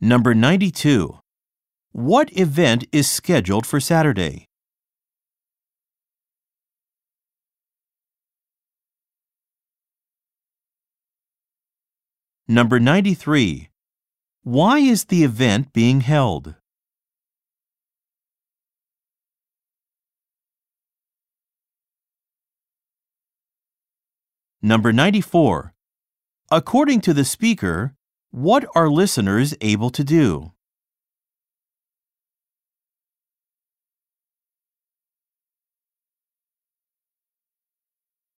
Number 92. What event is scheduled for Saturday? Number 93. Why is the event being held? Number 94. According to the speaker, what are listeners able to do?